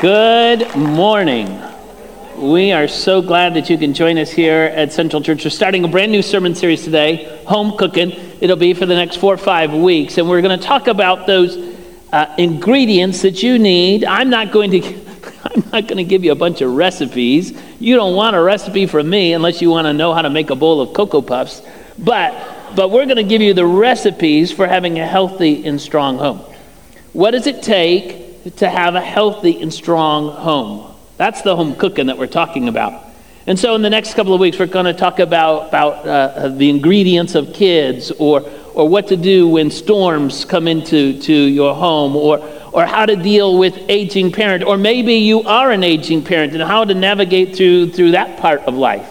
Good morning. We are so glad that you can join us here at Central Church. We're starting a brand new sermon series today, Home Cooking. It'll be for the next four or five weeks, and we're going to talk about those uh, ingredients that you need. I'm not going to. I'm not going to give you a bunch of recipes. You don't want a recipe from me unless you want to know how to make a bowl of Cocoa Puffs. But, but we're going to give you the recipes for having a healthy and strong home. What does it take to have a healthy and strong home. That's the home cooking that we're talking about. And so, in the next couple of weeks, we're going to talk about, about uh, the ingredients of kids, or, or what to do when storms come into to your home, or, or how to deal with aging parent, or maybe you are an aging parent and how to navigate through, through that part of life.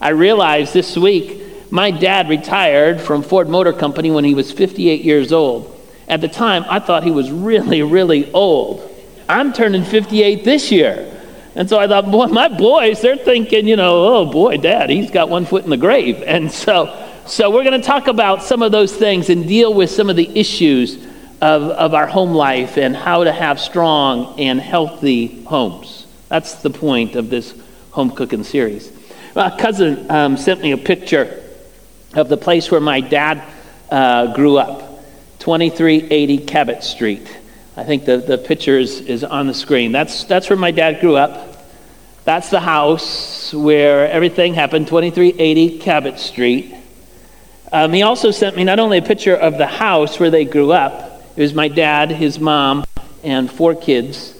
I realized this week my dad retired from Ford Motor Company when he was 58 years old. At the time, I thought he was really, really old. I'm turning 58 this year. And so I thought, boy, my boys, they're thinking, you know, oh boy, dad, he's got one foot in the grave. And so, so we're going to talk about some of those things and deal with some of the issues of, of our home life and how to have strong and healthy homes. That's the point of this home cooking series. My cousin um, sent me a picture of the place where my dad uh, grew up. 2380 Cabot Street. I think the, the picture is, is on the screen. That's, that's where my dad grew up. That's the house where everything happened, 2380 Cabot Street. Um, he also sent me not only a picture of the house where they grew up, it was my dad, his mom, and four kids.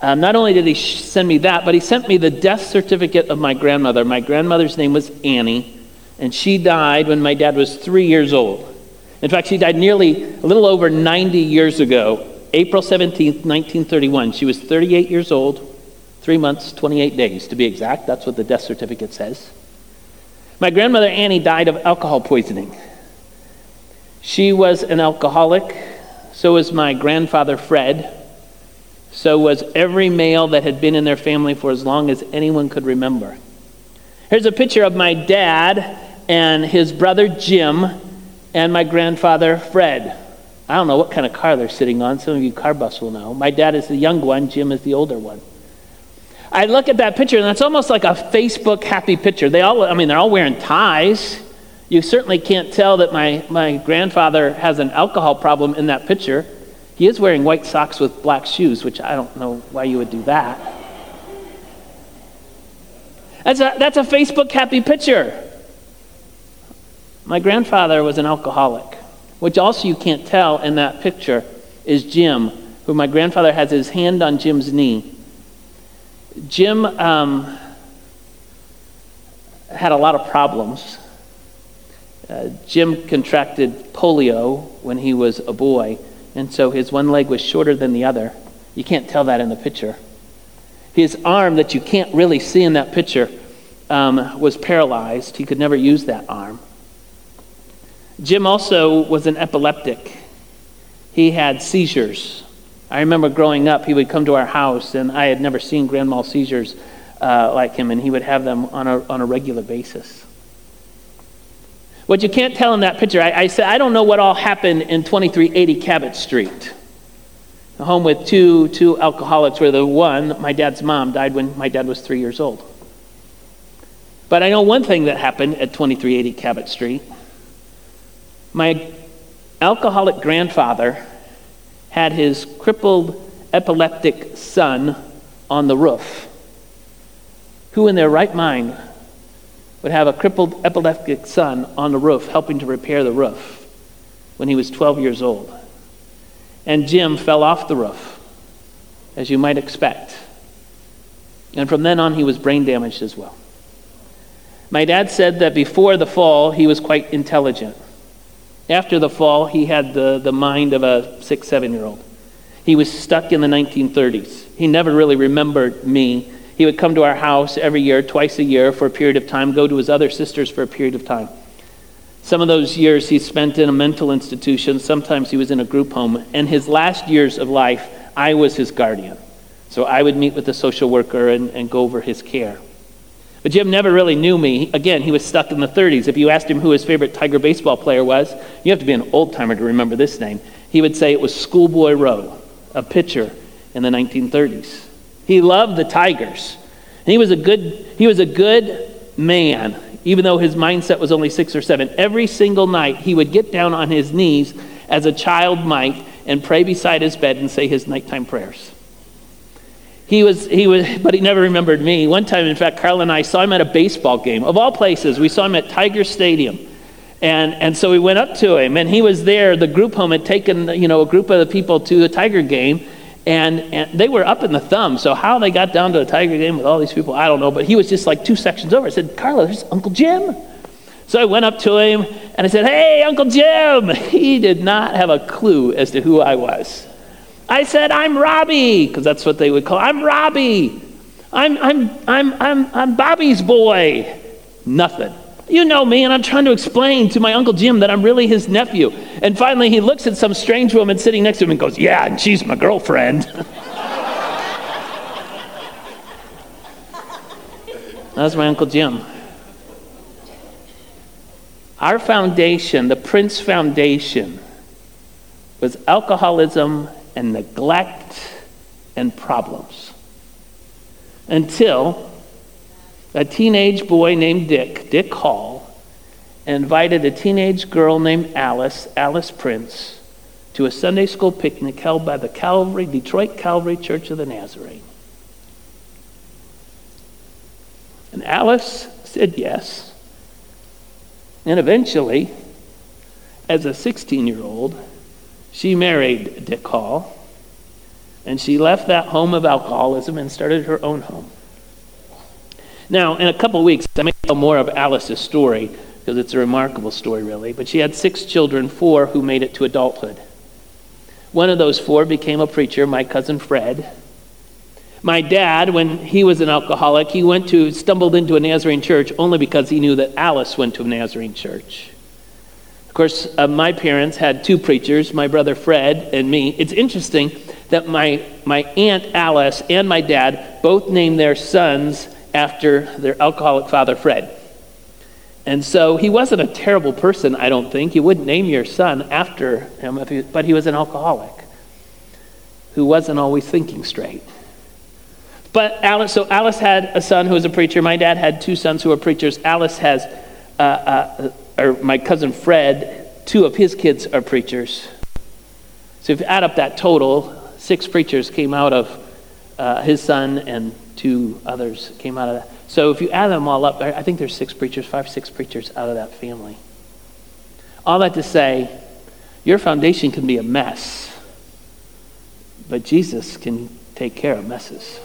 Um, not only did he send me that, but he sent me the death certificate of my grandmother. My grandmother's name was Annie, and she died when my dad was three years old. In fact, she died nearly a little over 90 years ago, April 17, 1931. She was 38 years old, three months, 28 days to be exact. That's what the death certificate says. My grandmother Annie died of alcohol poisoning. She was an alcoholic. So was my grandfather Fred. So was every male that had been in their family for as long as anyone could remember. Here's a picture of my dad and his brother Jim and my grandfather, Fred. I don't know what kind of car they're sitting on. Some of you car buffs will know. My dad is the young one, Jim is the older one. I look at that picture, and it's almost like a Facebook happy picture. They all, I mean, they're all wearing ties. You certainly can't tell that my, my grandfather has an alcohol problem in that picture. He is wearing white socks with black shoes, which I don't know why you would do that. That's a, that's a Facebook happy picture. My grandfather was an alcoholic, which also you can't tell in that picture is Jim, who my grandfather has his hand on Jim's knee. Jim um, had a lot of problems. Uh, Jim contracted polio when he was a boy, and so his one leg was shorter than the other. You can't tell that in the picture. His arm, that you can't really see in that picture, um, was paralyzed. He could never use that arm. Jim also was an epileptic. He had seizures. I remember growing up, he would come to our house, and I had never seen grand mal seizures uh, like him, and he would have them on a, on a regular basis. What you can't tell in that picture, I, I said, I don't know what all happened in 2380 Cabot Street, a home with two, two alcoholics, where the one, my dad's mom, died when my dad was three years old. But I know one thing that happened at 2380 Cabot Street. My alcoholic grandfather had his crippled epileptic son on the roof. Who in their right mind would have a crippled epileptic son on the roof helping to repair the roof when he was 12 years old? And Jim fell off the roof, as you might expect. And from then on, he was brain damaged as well. My dad said that before the fall, he was quite intelligent. After the fall, he had the, the mind of a six, seven year old. He was stuck in the 1930s. He never really remembered me. He would come to our house every year, twice a year for a period of time, go to his other sisters for a period of time. Some of those years he spent in a mental institution, sometimes he was in a group home. And his last years of life, I was his guardian. So I would meet with the social worker and, and go over his care. But Jim never really knew me. Again, he was stuck in the 30s. If you asked him who his favorite Tiger baseball player was, you have to be an old timer to remember this name. He would say it was Schoolboy Rowe, a pitcher in the 1930s. He loved the Tigers. And he was a good, he was a good man, even though his mindset was only six or seven. Every single night, he would get down on his knees as a child might and pray beside his bed and say his nighttime prayers. He was, he was, but he never remembered me. One time, in fact, Carl and I saw him at a baseball game. Of all places, we saw him at Tiger Stadium. And, and so we went up to him, and he was there. The group home had taken, you know, a group of the people to the Tiger game, and, and they were up in the thumb. So how they got down to the Tiger game with all these people, I don't know. But he was just like two sections over. I said, Carla, there's Uncle Jim. So I went up to him, and I said, hey, Uncle Jim. He did not have a clue as to who I was. I said, I'm Robbie, because that's what they would call I'm Robbie. I'm, I'm, I'm, I'm, I'm Bobby's boy. Nothing. You know me, and I'm trying to explain to my Uncle Jim that I'm really his nephew. And finally, he looks at some strange woman sitting next to him and goes, Yeah, and she's my girlfriend. That's my Uncle Jim. Our foundation, the Prince Foundation, was alcoholism and neglect and problems. Until a teenage boy named Dick, Dick Hall, invited a teenage girl named Alice, Alice Prince, to a Sunday school picnic held by the Calvary, Detroit Calvary Church of the Nazarene. And Alice said yes. And eventually, as a 16 year old, she married Dick Hall. And she left that home of alcoholism and started her own home. Now, in a couple weeks, I may tell more of Alice's story because it's a remarkable story, really. But she had six children, four who made it to adulthood. One of those four became a preacher, my cousin Fred. My dad, when he was an alcoholic, he went to stumbled into a Nazarene church only because he knew that Alice went to a Nazarene church. Of course, uh, my parents had two preachers, my brother Fred and me. It's interesting that my, my aunt Alice and my dad both named their sons after their alcoholic father, Fred. And so he wasn't a terrible person, I don't think. You wouldn't name your son after him, he, but he was an alcoholic who wasn't always thinking straight. But Alice, so Alice had a son who was a preacher. My dad had two sons who were preachers. Alice has, uh, uh, or my cousin Fred, two of his kids are preachers. So if you add up that total, six preachers came out of uh, his son and two others came out of that. So if you add them all up, I think there's six preachers, five, six preachers out of that family. All that to say, your foundation can be a mess, but Jesus can take care of messes.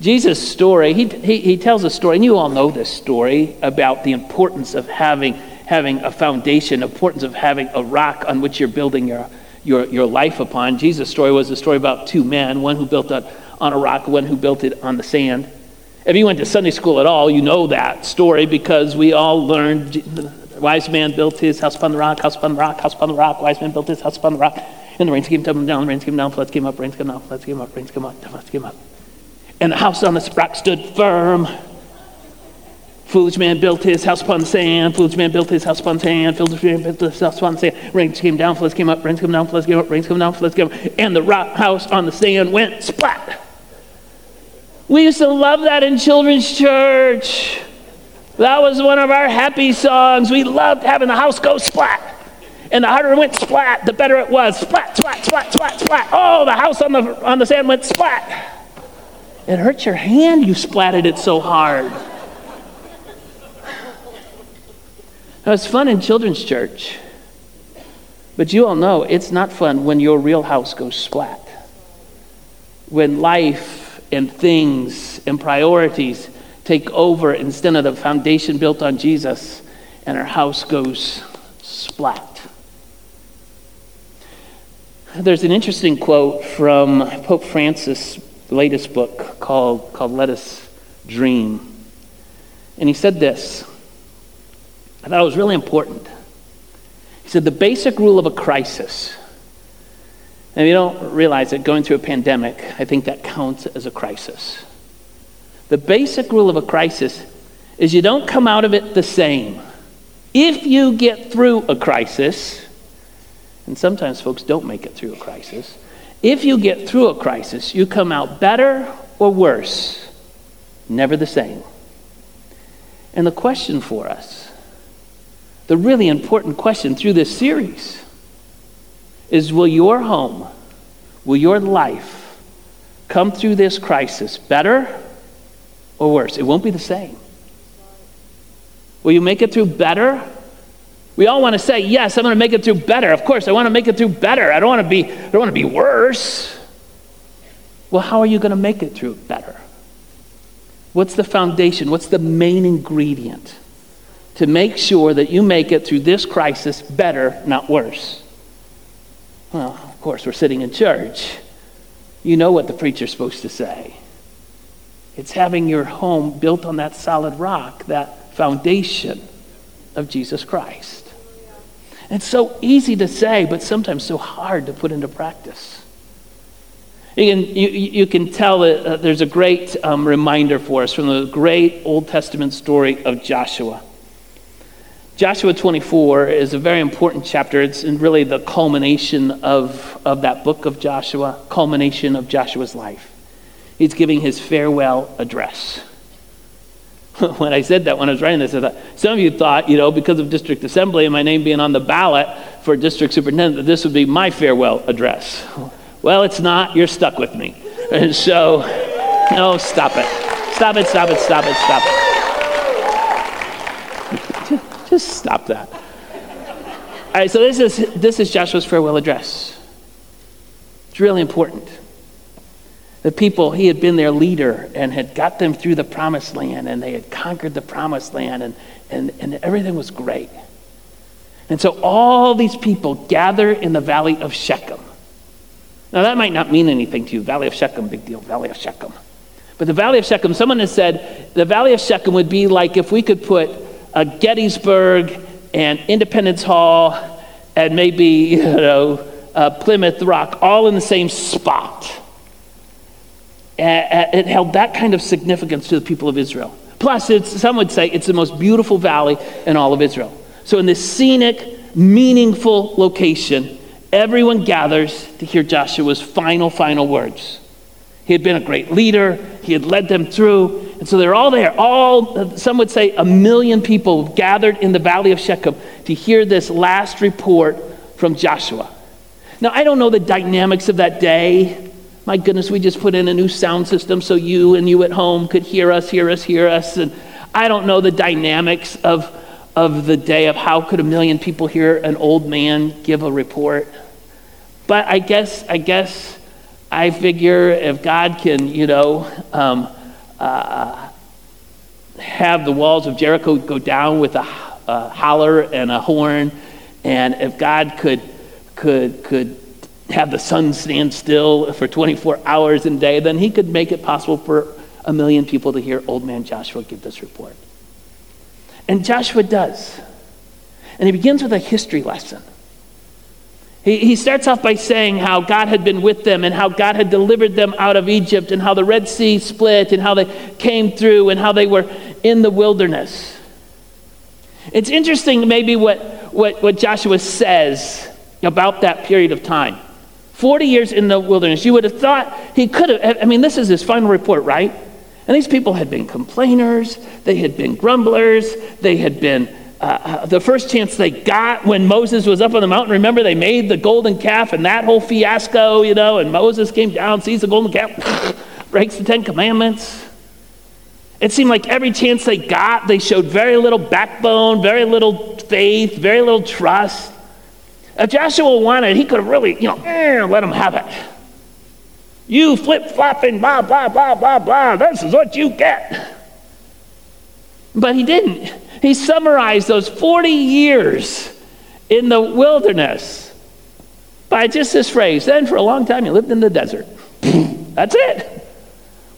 Jesus' story, he, he, he tells a story, and you all know this story about the importance of having, having a foundation, importance of having a rock on which you're building your, your, your life upon. Jesus' story was a story about two men, one who built a, on a rock, one who built it on the sand. If you went to Sunday school at all, you know that story because we all learned the wise man built his house upon the rock, house upon the rock, house upon the rock, wise man built his house upon the rock. And the rains came down, the rains came down, floods came up, rains came down, floods came up, rains came up, floods came up. And the house on the rock stood firm. Foolish man built his house upon the sand. Foolish man built his house upon the sand. Foolish man built his house upon the sand. Rains came down, floods came up, rains came down, floods came up, rains came down, floods came up. And the rock house on the sand went splat. We used to love that in children's church. That was one of our happy songs. We loved having the house go splat. And the harder it went splat, the better it was. Splat, splat, splat, splat, splat. Oh, the house on the, on the sand went splat. It hurt your hand, you splatted it so hard. It was fun in children's church. But you all know it's not fun when your real house goes splat. When life and things and priorities take over instead of the foundation built on Jesus, and our house goes splat. There's an interesting quote from Pope Francis' latest book called, called Let Us Dream. And he said this. I thought it was really important. He said, The basic rule of a crisis and you don't realize that going through a pandemic, I think that counts as a crisis. The basic rule of a crisis is you don't come out of it the same. If you get through a crisis, and sometimes folks don't make it through a crisis, If you get through a crisis, you come out better or worse, never the same. And the question for us, the really important question through this series, is will your home, will your life come through this crisis better or worse? It won't be the same. Will you make it through better? We all want to say, yes, I'm going to make it through better. Of course, I want to make it through better. I don't want to be, I don't want to be worse. Well, how are you going to make it through better? What's the foundation? What's the main ingredient to make sure that you make it through this crisis better, not worse? Well, of course, we're sitting in church. You know what the preacher's supposed to say. It's having your home built on that solid rock, that foundation of Jesus Christ. It's so easy to say, but sometimes so hard to put into practice. You can, you, you can tell that uh, there's a great um, reminder for us from the great Old Testament story of Joshua. Joshua 24 is a very important chapter. It's really the culmination of, of that book of Joshua, culmination of Joshua's life. He's giving his farewell address. when I said that, when I was writing this, I thought, some of you thought, you know, because of district assembly and my name being on the ballot for district superintendent, that this would be my farewell address. Well, it's not. You're stuck with me. And so, no, stop it. Stop it, stop it, stop it, stop it. Just stop that. All right, so this is, this is Joshua's farewell address. It's really important. The people, he had been their leader and had got them through the promised land, and they had conquered the promised land, and, and, and everything was great. And so all these people gather in the valley of Shechem. Now, that might not mean anything to you. Valley of Shechem, big deal, Valley of Shechem. But the Valley of Shechem, someone has said the Valley of Shechem would be like if we could put a Gettysburg and Independence Hall and maybe, you know, uh, Plymouth Rock all in the same spot. Uh, uh, it held that kind of significance to the people of Israel. Plus, some would say it's the most beautiful valley in all of Israel. So, in this scenic, meaningful location, everyone gathers to hear Joshua's final, final words. He had been a great leader, he had led them through. And so they're all there. All, some would say, a million people gathered in the valley of Shechem to hear this last report from Joshua. Now, I don't know the dynamics of that day. My goodness, we just put in a new sound system so you and you at home could hear us, hear us, hear us. And I don't know the dynamics of, of the day of how could a million people hear an old man give a report. But I guess, I guess I figure if God can, you know, um, uh, have the walls of Jericho go down with a, a holler and a horn, and if God could, could, could have the sun stand still for 24 hours in a day, then he could make it possible for a million people to hear old man Joshua give this report. And Joshua does. And he begins with a history lesson. He, he starts off by saying how God had been with them and how God had delivered them out of Egypt and how the Red Sea split and how they came through and how they were in the wilderness. It's interesting, maybe, what, what, what Joshua says about that period of time. 40 years in the wilderness. You would have thought he could have, I mean, this is his final report, right? And these people had been complainers, they had been grumblers, they had been uh, uh, the first chance they got when Moses was up on the mountain, remember they made the golden calf and that whole fiasco, you know, and Moses came down, sees the golden calf, breaks the Ten Commandments. It seemed like every chance they got, they showed very little backbone, very little faith, very little trust. If Joshua wanted, he could have really, you know, eh, let him have it. You flip flopping, blah, blah, blah, blah, blah. This is what you get. But he didn't. He summarized those 40 years in the wilderness by just this phrase. Then, for a long time, he lived in the desert. That's it.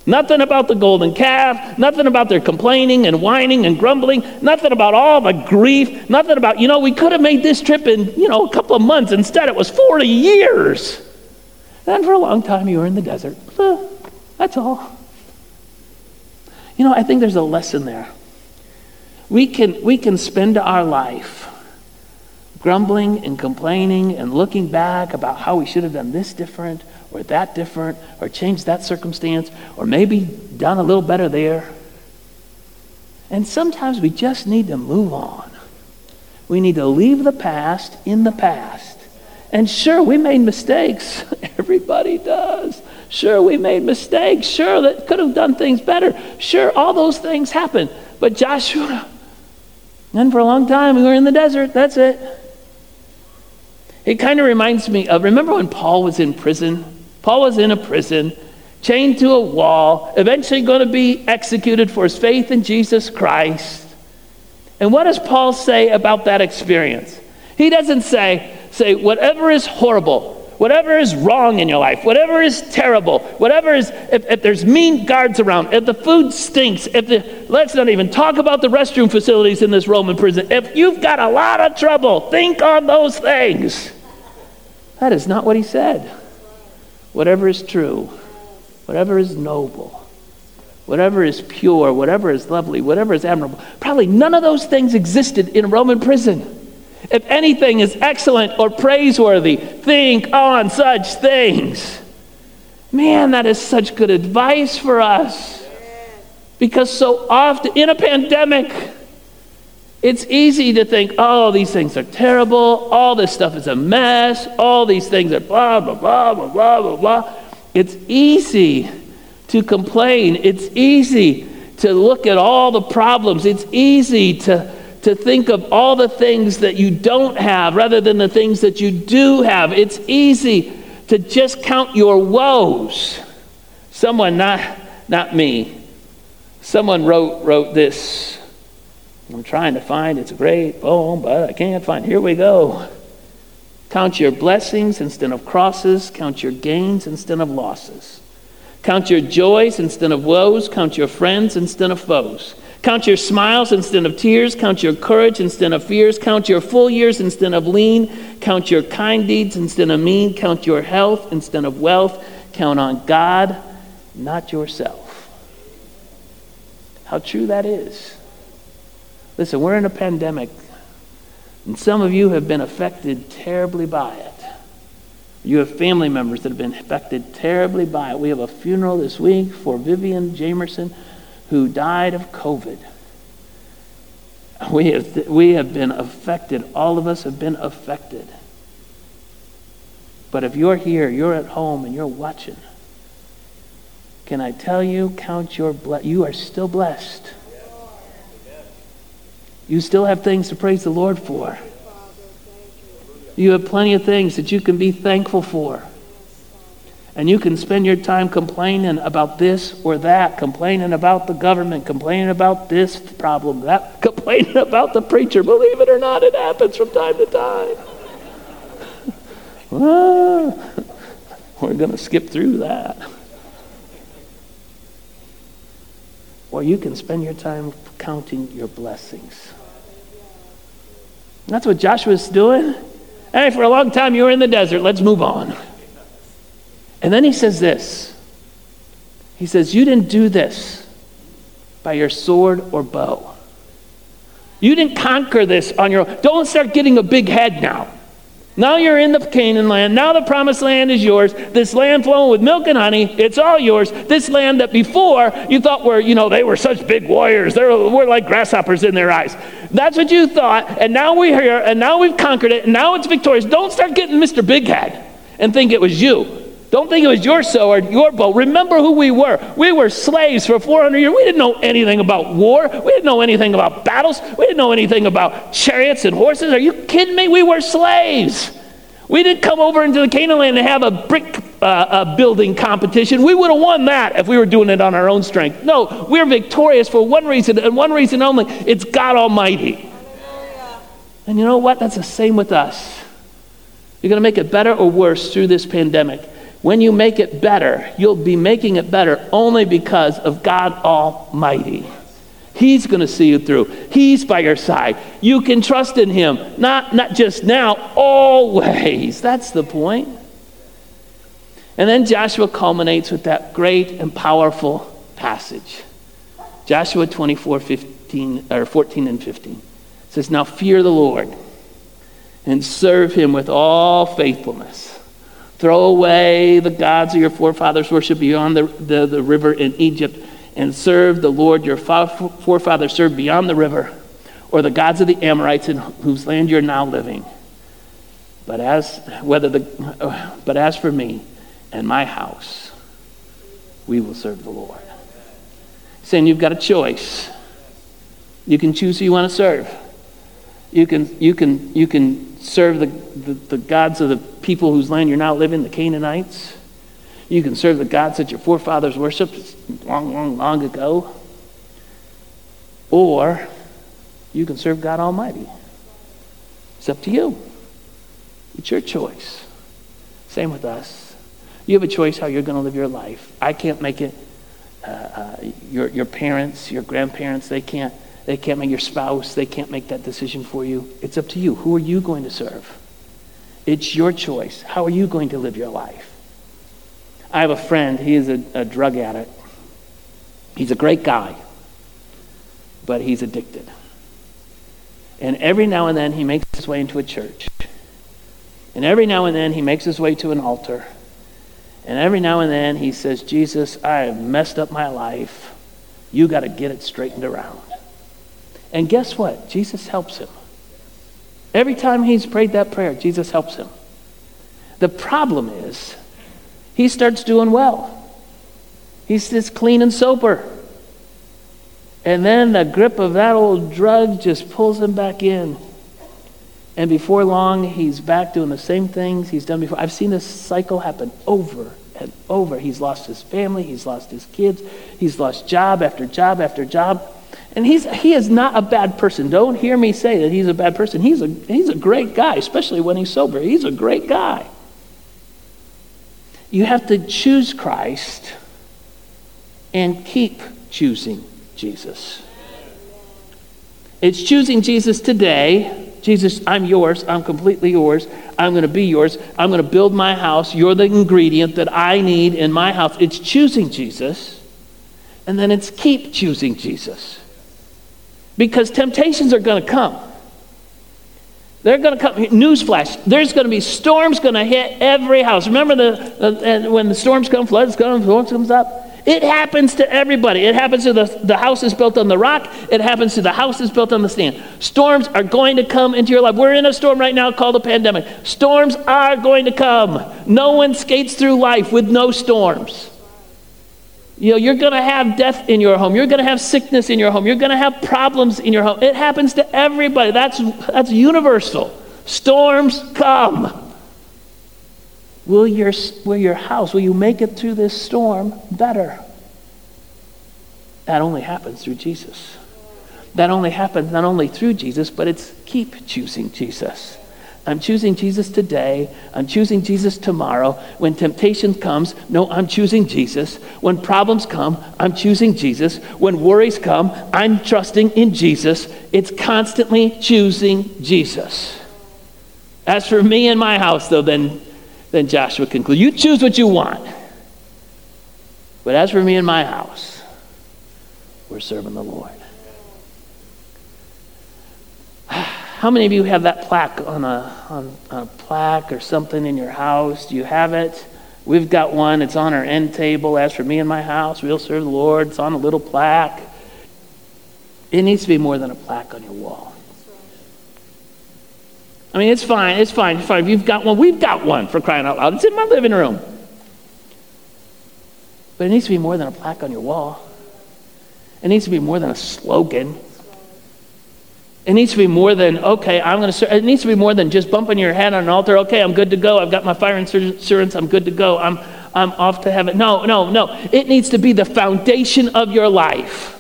Nothing about the golden calf, nothing about their complaining and whining and grumbling, nothing about all the grief, nothing about, you know, we could have made this trip in, you know, a couple of months. Instead, it was 40 years. And for a long time, you were in the desert. That's all. You know, I think there's a lesson there. We can, we can spend our life grumbling and complaining and looking back about how we should have done this different or that different or changed that circumstance or maybe done a little better there. And sometimes we just need to move on. We need to leave the past in the past. And sure, we made mistakes. Everybody does. Sure, we made mistakes. Sure, that could have done things better. Sure, all those things happen. But Joshua, and for a long time, we were in the desert. That's it. It kind of reminds me of remember when Paul was in prison? Paul was in a prison, chained to a wall, eventually going to be executed for his faith in Jesus Christ. And what does Paul say about that experience? He doesn't say, say, whatever is horrible, whatever is wrong in your life, whatever is terrible, whatever is, if, if, there's mean guards around, if the food stinks, if the, let's not even talk about the restroom facilities in this Roman prison. If you've got a lot of trouble, think on those things. That is not what he said. Whatever is true, whatever is noble, whatever is pure, whatever is lovely, whatever is admirable. Probably none of those things existed in a Roman prison. If anything is excellent or praiseworthy, think on such things. Man, that is such good advice for us. Because so often in a pandemic, it's easy to think, oh, these things are terrible. All this stuff is a mess. All these things are blah, blah, blah, blah, blah, blah, blah. It's easy to complain. It's easy to look at all the problems. It's easy to to think of all the things that you don't have rather than the things that you do have. It's easy to just count your woes. Someone, not, not me, someone wrote, wrote this. I'm trying to find it's a great poem, but I can't find. Here we go. Count your blessings instead of crosses, count your gains instead of losses. Count your joys instead of woes, count your friends instead of foes. Count your smiles instead of tears. Count your courage instead of fears. Count your full years instead of lean. Count your kind deeds instead of mean. Count your health instead of wealth. Count on God, not yourself. How true that is. Listen, we're in a pandemic, and some of you have been affected terribly by it. You have family members that have been affected terribly by it. We have a funeral this week for Vivian Jamerson who died of COVID. We have, we have been affected. All of us have been affected. But if you're here, you're at home, and you're watching, can I tell you, count your ble- you are still blessed. You still have things to praise the Lord for. You have plenty of things that you can be thankful for. And you can spend your time complaining about this or that, complaining about the government, complaining about this problem, that, complaining about the preacher. Believe it or not, it happens from time to time. well, ah, we're going to skip through that. Or you can spend your time counting your blessings. that's what Joshua's doing. Hey, for a long time you were in the desert. Let's move on. And then he says this He says, You didn't do this by your sword or bow. You didn't conquer this on your own. Don't start getting a big head now. Now you're in the Canaan land. Now the promised land is yours. This land flowing with milk and honey, it's all yours. This land that before you thought were, you know, they were such big warriors. They were, we're like grasshoppers in their eyes. That's what you thought. And now we're here, and now we've conquered it, and now it's victorious. Don't start getting Mr. Big Head and think it was you. Don't think it was your or your bow. Remember who we were. We were slaves for 400 years. We didn't know anything about war. We didn't know anything about battles. We didn't know anything about chariots and horses. Are you kidding me? We were slaves. We didn't come over into the Canaan land to have a brick uh, uh, building competition. We would have won that if we were doing it on our own strength. No, we're victorious for one reason and one reason only it's God Almighty. And you know what? That's the same with us. You're going to make it better or worse through this pandemic. When you make it better, you'll be making it better only because of God Almighty. He's going to see you through. He's by your side. You can trust in Him, not, not just now, always. That's the point. And then Joshua culminates with that great and powerful passage. Joshua 24, 15, or 14 and 15. It says, Now fear the Lord and serve him with all faithfulness Throw away the gods of your forefathers worship beyond the, the, the river in Egypt and serve the Lord your forefathers served beyond the river, or the gods of the Amorites in whose land you're now living. But as, whether the, uh, but as for me and my house, we will serve the Lord. Saying you've got a choice. You can choose who you want to serve. You can, you can, you can serve the, the, the gods of the people whose land you're now living, the Canaanites. You can serve the gods that your forefathers worshiped long, long, long ago. Or you can serve God Almighty. It's up to you. It's your choice. Same with us. You have a choice how you're going to live your life. I can't make it. Uh, uh, your, your parents, your grandparents, they can't they can't make your spouse, they can't make that decision for you. It's up to you. Who are you going to serve? It's your choice. How are you going to live your life? I have a friend, he is a, a drug addict. He's a great guy, but he's addicted. And every now and then he makes his way into a church. And every now and then he makes his way to an altar. And every now and then he says, Jesus, I have messed up my life. You got to get it straightened around. And guess what? Jesus helps him. Every time he's prayed that prayer, Jesus helps him. The problem is, he starts doing well. He's just clean and sober. And then the grip of that old drug just pulls him back in. And before long, he's back doing the same things he's done before. I've seen this cycle happen over and over. He's lost his family, he's lost his kids, he's lost job after job after job. And he's, he is not a bad person. Don't hear me say that he's a bad person. He's a, he's a great guy, especially when he's sober. He's a great guy. You have to choose Christ and keep choosing Jesus. It's choosing Jesus today. Jesus, I'm yours. I'm completely yours. I'm going to be yours. I'm going to build my house. You're the ingredient that I need in my house. It's choosing Jesus. And then it's keep choosing Jesus. Because temptations are going to come. They're going to come. Newsflash: There's going to be storms going to hit every house. Remember the uh, when the storms come, floods come, storms comes up. It happens to everybody. It happens to the, the house is built on the rock. It happens to the house is built on the sand. Storms are going to come into your life. We're in a storm right now called a pandemic. Storms are going to come. No one skates through life with no storms. You know, you're going to have death in your home. You're going to have sickness in your home. You're going to have problems in your home. It happens to everybody. That's, that's universal. Storms come. Will your, will your house, will you make it through this storm better? That only happens through Jesus. That only happens not only through Jesus, but it's keep choosing Jesus. I'm choosing Jesus today. I'm choosing Jesus tomorrow. When temptation comes, no, I'm choosing Jesus. When problems come, I'm choosing Jesus. When worries come, I'm trusting in Jesus. It's constantly choosing Jesus. As for me and my house, though, then, then Joshua concludes You choose what you want. But as for me and my house, we're serving the Lord. How many of you have that plaque on a, on, on a plaque or something in your house? Do you have it? We've got one. It's on our end table. As for me and my house, we'll serve the Lord. It's on a little plaque. It needs to be more than a plaque on your wall. I mean, it's fine. It's fine. It's fine. If you've got one, we've got one for crying out loud. It's in my living room. But it needs to be more than a plaque on your wall. It needs to be more than a slogan. It needs to be more than, okay, I'm going to, it needs to be more than just bumping your head on an altar. Okay, I'm good to go. I've got my fire insurance. I'm good to go. I'm, I'm off to heaven. No, no, no. It needs to be the foundation of your life.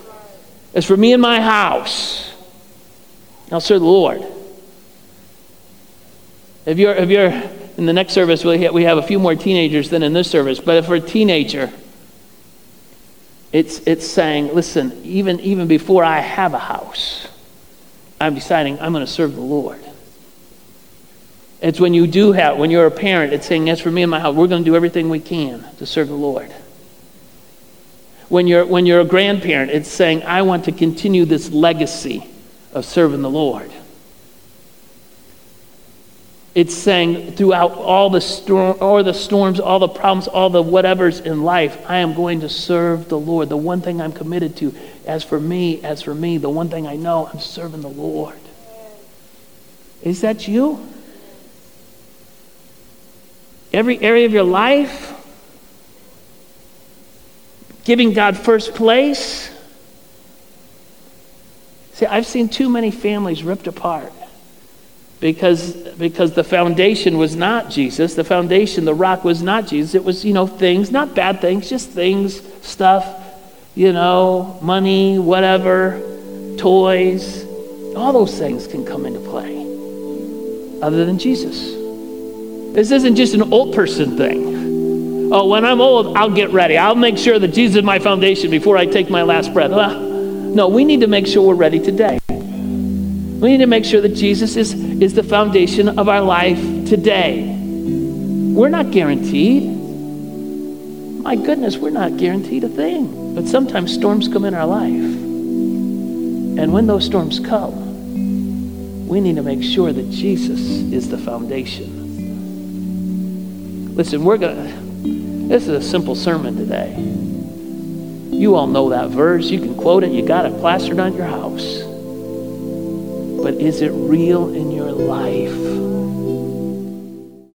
As for me and my house, I'll serve the Lord. If you're, if you're in the next service, we have, we have a few more teenagers than in this service, but if for a teenager, it's, it's saying, listen, even, even before I have a house, I'm deciding I'm going to serve the Lord. It's when you do have, when you're a parent, it's saying, as for me and my house, we're going to do everything we can to serve the Lord. When you're, when you're a grandparent, it's saying, I want to continue this legacy of serving the Lord. It's saying throughout all the storm or the storms, all the problems, all the whatevers in life, I am going to serve the Lord. The one thing I'm committed to. As for me, as for me, the one thing I know, I'm serving the Lord. Is that you? Every area of your life? Giving God first place? See, I've seen too many families ripped apart because, because the foundation was not Jesus. The foundation, the rock was not Jesus. It was, you know, things, not bad things, just things, stuff, you know, money, whatever, toys. All those things can come into play other than Jesus. This isn't just an old person thing. Oh, when I'm old, I'll get ready. I'll make sure that Jesus is my foundation before I take my last breath. No, we need to make sure we're ready today. We need to make sure that Jesus is, is the foundation of our life today. We're not guaranteed. My goodness, we're not guaranteed a thing. But sometimes storms come in our life. And when those storms come, we need to make sure that Jesus is the foundation. Listen, we're going to, this is a simple sermon today. You all know that verse. You can quote it. You got it plastered on your house. But is it real in your life?